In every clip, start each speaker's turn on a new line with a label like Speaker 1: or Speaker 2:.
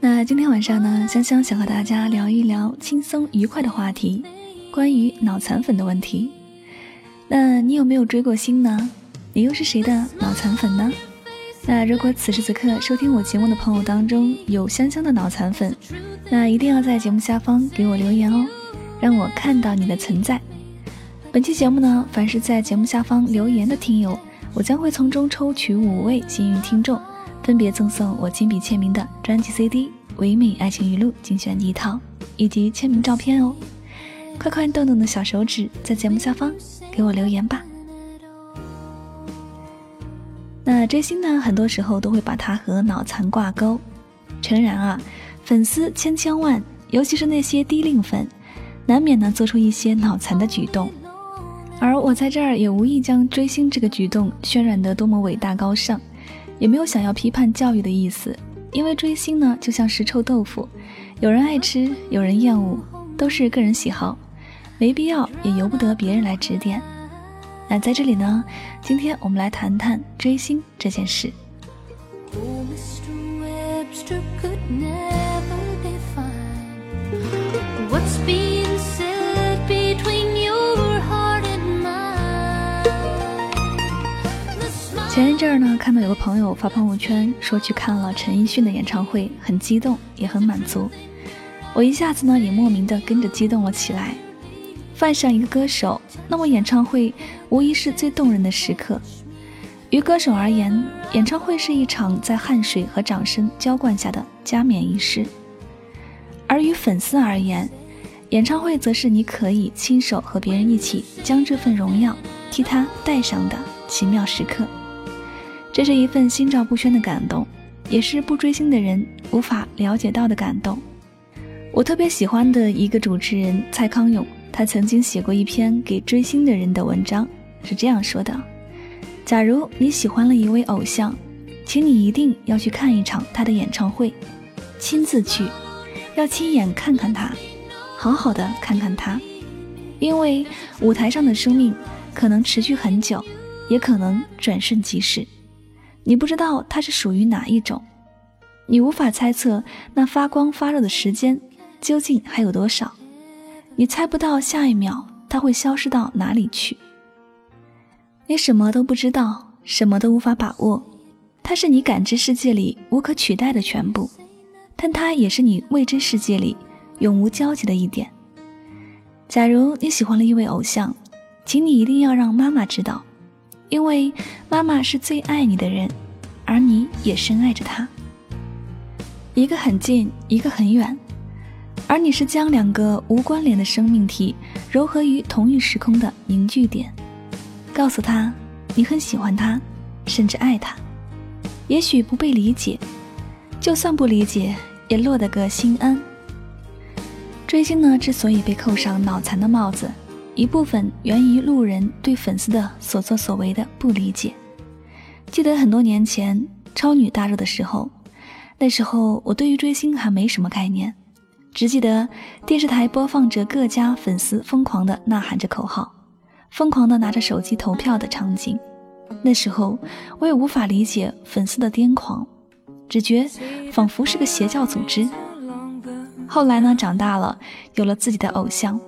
Speaker 1: 那今天晚上呢，香香想和大家聊一聊轻松愉快的话题，关于脑残粉的问题。那你有没有追过星呢？你又是谁的脑残粉呢？那如果此时此刻收听我节目的朋友当中有香香的脑残粉，那一定要在节目下方给我留言哦，让我看到你的存在。本期节目呢，凡是在节目下方留言的听友。我将会从中抽取五位幸运听众，分别赠送我亲笔签名的专辑 CD《唯美爱情语录》精选一套，以及签名照片哦！快快动动的小手指，在节目下方给我留言吧。那追星呢，很多时候都会把它和脑残挂钩。诚然啊，粉丝千千万，尤其是那些低龄粉，难免呢做出一些脑残的举动。而我在这儿也无意将追星这个举动渲染得多么伟大高尚，也没有想要批判教育的意思。因为追星呢，就像是臭豆腐，有人爱吃，有人厌恶，都是个人喜好，没必要也由不得别人来指点。那在这里呢，今天我们来谈谈追星这件事。前一阵儿呢，看到有个朋友发朋友圈说去看了陈奕迅的演唱会，很激动，也很满足。我一下子呢也莫名的跟着激动了起来。犯上一个歌手，那么演唱会无疑是最动人的时刻。于歌手而言，演唱会是一场在汗水和掌声浇灌下的加冕仪式；而于粉丝而言，演唱会则是你可以亲手和别人一起将这份荣耀替他戴上的奇妙时刻。这是一份心照不宣的感动，也是不追星的人无法了解到的感动。我特别喜欢的一个主持人蔡康永，他曾经写过一篇给追星的人的文章，是这样说的：假如你喜欢了一位偶像，请你一定要去看一场他的演唱会，亲自去，要亲眼看看他，好好的看看他，因为舞台上的生命可能持续很久，也可能转瞬即逝。你不知道它是属于哪一种，你无法猜测那发光发热的时间究竟还有多少，你猜不到下一秒它会消失到哪里去。你什么都不知道，什么都无法把握，它是你感知世界里无可取代的全部，但它也是你未知世界里永无交集的一点。假如你喜欢了一位偶像，请你一定要让妈妈知道。因为妈妈是最爱你的人，而你也深爱着她。一个很近，一个很远，而你是将两个无关联的生命体糅合于同一时空的凝聚点。告诉他，你很喜欢他，甚至爱他。也许不被理解，就算不理解，也落得个心安。追星呢，之所以被扣上脑残的帽子。一部分源于路人对粉丝的所作所为的不理解。记得很多年前超女大热的时候，那时候我对于追星还没什么概念，只记得电视台播放着各家粉丝疯狂的呐喊着口号，疯狂的拿着手机投票的场景。那时候我也无法理解粉丝的癫狂，只觉仿佛是个邪教组织。后来呢，长大了，有了自己的偶像，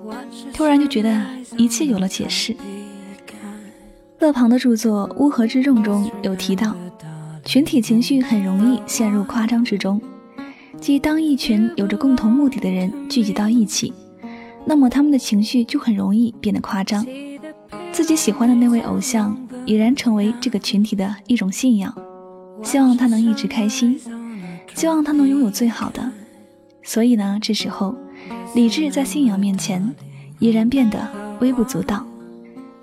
Speaker 1: 突然就觉得一切有了解释。勒庞的著作《乌合之众》中有提到，群体情绪很容易陷入夸张之中，即当一群有着共同目的的人聚集到一起，那么他们的情绪就很容易变得夸张。自己喜欢的那位偶像已然成为这个群体的一种信仰，希望他能一直开心，希望他能拥有最好的。所以呢，这时候，理智在信仰面前已然变得微不足道。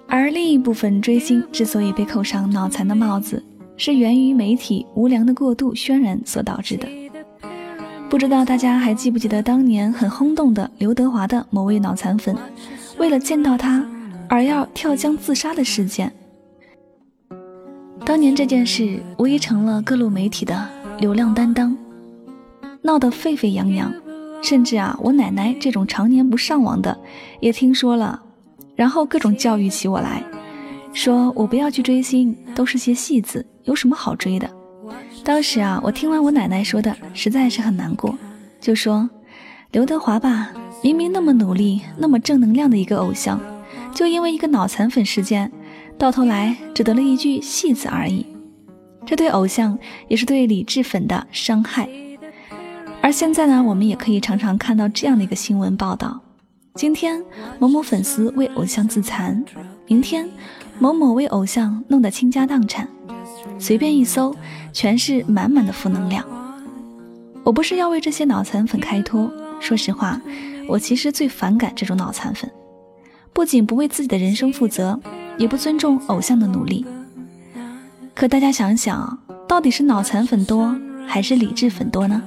Speaker 1: 而另一部分追星之所以被扣上脑残的帽子，是源于媒体无良的过度渲染所导致的。不知道大家还记不记得当年很轰动的刘德华的某位脑残粉，为了见到他而要跳江自杀的事件？当年这件事无疑成了各路媒体的流量担当，闹得沸沸扬扬。甚至啊，我奶奶这种常年不上网的，也听说了，然后各种教育起我来，说我不要去追星，都是些戏子，有什么好追的？当时啊，我听完我奶奶说的，实在是很难过，就说刘德华吧，明明那么努力、那么正能量的一个偶像，就因为一个脑残粉事件，到头来只得了一句戏子而已，这对偶像也是对理智粉的伤害。而现在呢，我们也可以常常看到这样的一个新闻报道：今天某某粉丝为偶像自残，明天某某为偶像弄得倾家荡产，随便一搜，全是满满的负能量。我不是要为这些脑残粉开脱，说实话，我其实最反感这种脑残粉，不仅不为自己的人生负责，也不尊重偶像的努力。可大家想想，到底是脑残粉多，还是理智粉多呢？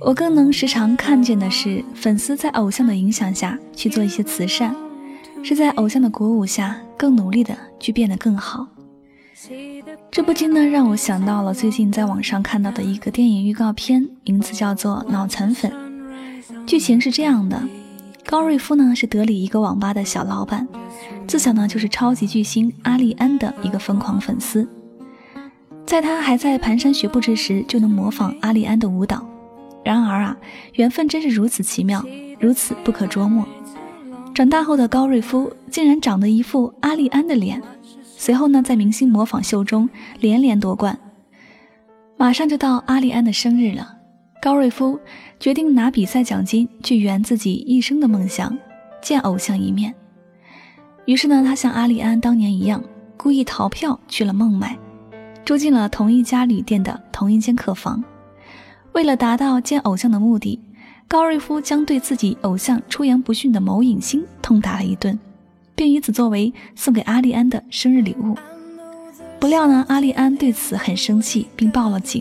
Speaker 1: 我更能时常看见的是，粉丝在偶像的影响下去做一些慈善，是在偶像的鼓舞下更努力的去变得更好。这不禁呢让我想到了最近在网上看到的一个电影预告片，名字叫做《脑残粉》。剧情是这样的：高瑞夫呢是德里一个网吧的小老板，自小呢就是超级巨星阿利安的一个疯狂粉丝，在他还在蹒跚学步之时，就能模仿阿利安的舞蹈。然而啊，缘分真是如此奇妙，如此不可捉摸。长大后的高瑞夫竟然长得一副阿丽安的脸，随后呢，在明星模仿秀中连连夺冠。马上就到阿丽安的生日了，高瑞夫决定拿比赛奖金去圆自己一生的梦想，见偶像一面。于是呢，他像阿丽安当年一样，故意逃票去了孟买，住进了同一家旅店的同一间客房。为了达到见偶像的目的，高瑞夫将对自己偶像出言不逊的某影星痛打了一顿，并以此作为送给阿丽安的生日礼物。不料呢，阿丽安对此很生气，并报了警。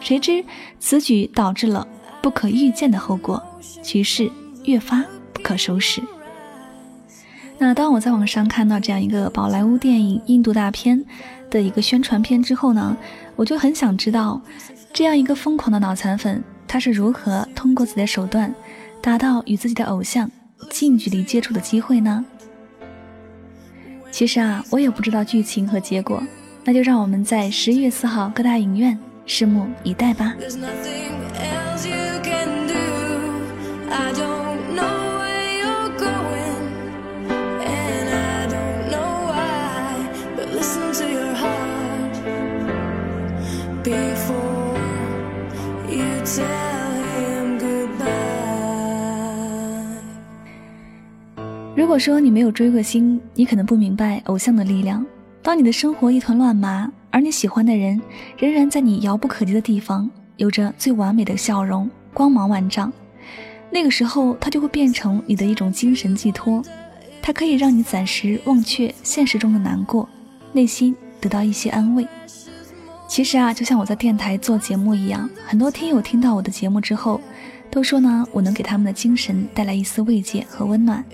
Speaker 1: 谁知此举导致了不可预见的后果，局势越发不可收拾。那当我在网上看到这样一个宝莱坞电影印度大片的一个宣传片之后呢，我就很想知道。这样一个疯狂的脑残粉，他是如何通过自己的手段，达到与自己的偶像近距离接触的机会呢？其实啊，我也不知道剧情和结果，那就让我们在十一月四号各大影院拭目以待吧。如果说你没有追过星，你可能不明白偶像的力量。当你的生活一团乱麻，而你喜欢的人仍然在你遥不可及的地方，有着最完美的笑容，光芒万丈，那个时候他就会变成你的一种精神寄托，它可以让你暂时忘却现实中的难过，内心得到一些安慰。其实啊，就像我在电台做节目一样，很多听友听到我的节目之后，都说呢，我能给他们的精神带来一丝慰藉和温暖。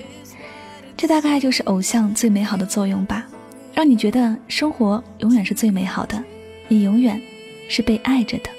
Speaker 1: 这大概就是偶像最美好的作用吧，让你觉得生活永远是最美好的，你永远是被爱着的。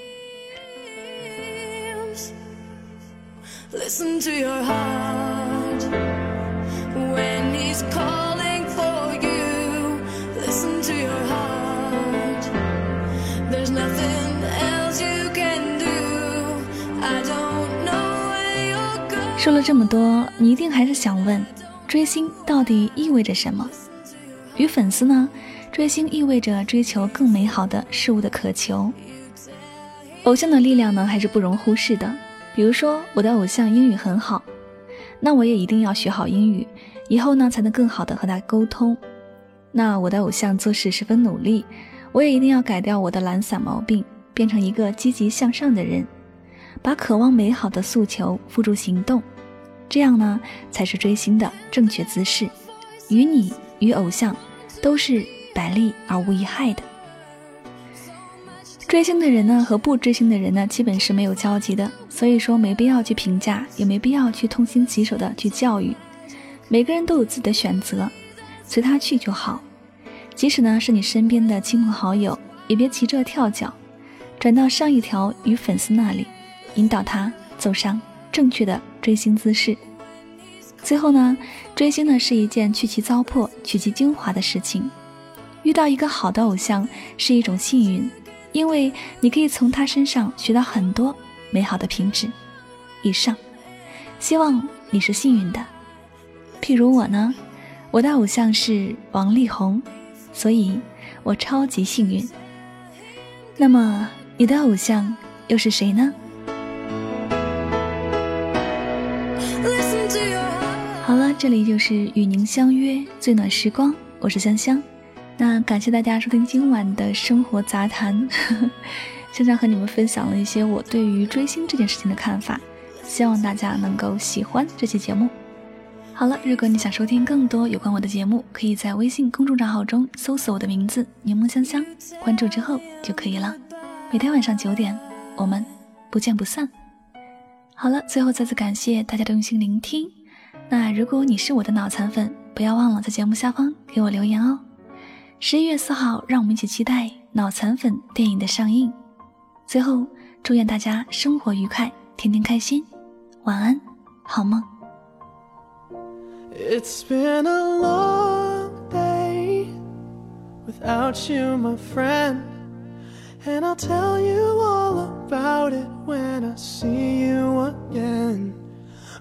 Speaker 1: 说了这么多，你一定还是想问。追星到底意味着什么？与粉丝呢？追星意味着追求更美好的事物的渴求。偶像的力量呢，还是不容忽视的。比如说，我的偶像英语很好，那我也一定要学好英语，以后呢才能更好的和他沟通。那我的偶像做事十分努力，我也一定要改掉我的懒散毛病，变成一个积极向上的人，把渴望美好的诉求付诸行动。这样呢，才是追星的正确姿势，与你与偶像都是百利而无一害的。追星的人呢，和不追星的人呢，基本是没有交集的，所以说没必要去评价，也没必要去痛心疾首的去教育。每个人都有自己的选择，随他去就好。即使呢是你身边的亲朋好友，也别急着跳脚，转到上一条与粉丝那里，引导他走上正确的追星姿势。最后呢，追星呢是一件去其糟粕、取其精华的事情。遇到一个好的偶像是一种幸运。因为你可以从他身上学到很多美好的品质。以上，希望你是幸运的。譬如我呢，我的偶像是王力宏，所以我超级幸运。那么你的偶像又是谁呢？这里就是与您相约最暖时光，我是香香。那感谢大家收听今晚的生活杂谈，香香和你们分享了一些我对于追星这件事情的看法，希望大家能够喜欢这期节目。好了，如果你想收听更多有关我的节目，可以在微信公众账号中搜索我的名字柠檬香香，关注之后就可以了。每天晚上九点，我们不见不散。好了，最后再次感谢大家的用心聆听。那如果你是我的脑残粉，不要忘了在节目下方给我留言哦。十一月四号，让我们一起期待《脑残粉》电影的上映。最后，祝愿大家生活愉快，天天开心，晚安，好梦。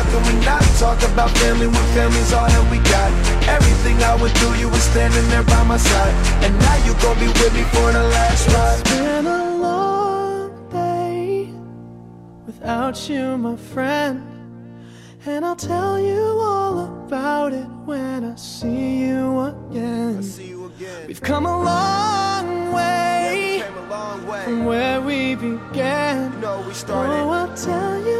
Speaker 2: How can we not talk about family when family's all that we got? Everything I would do, you were standing there by my side. And now you gon' be with me for the last ride. It's been a long day without you, my friend. And I'll tell you all about it when I see you again. See you again. We've come a long way, yeah, a long way. from where we began. You know, we started. Oh, I'll tell you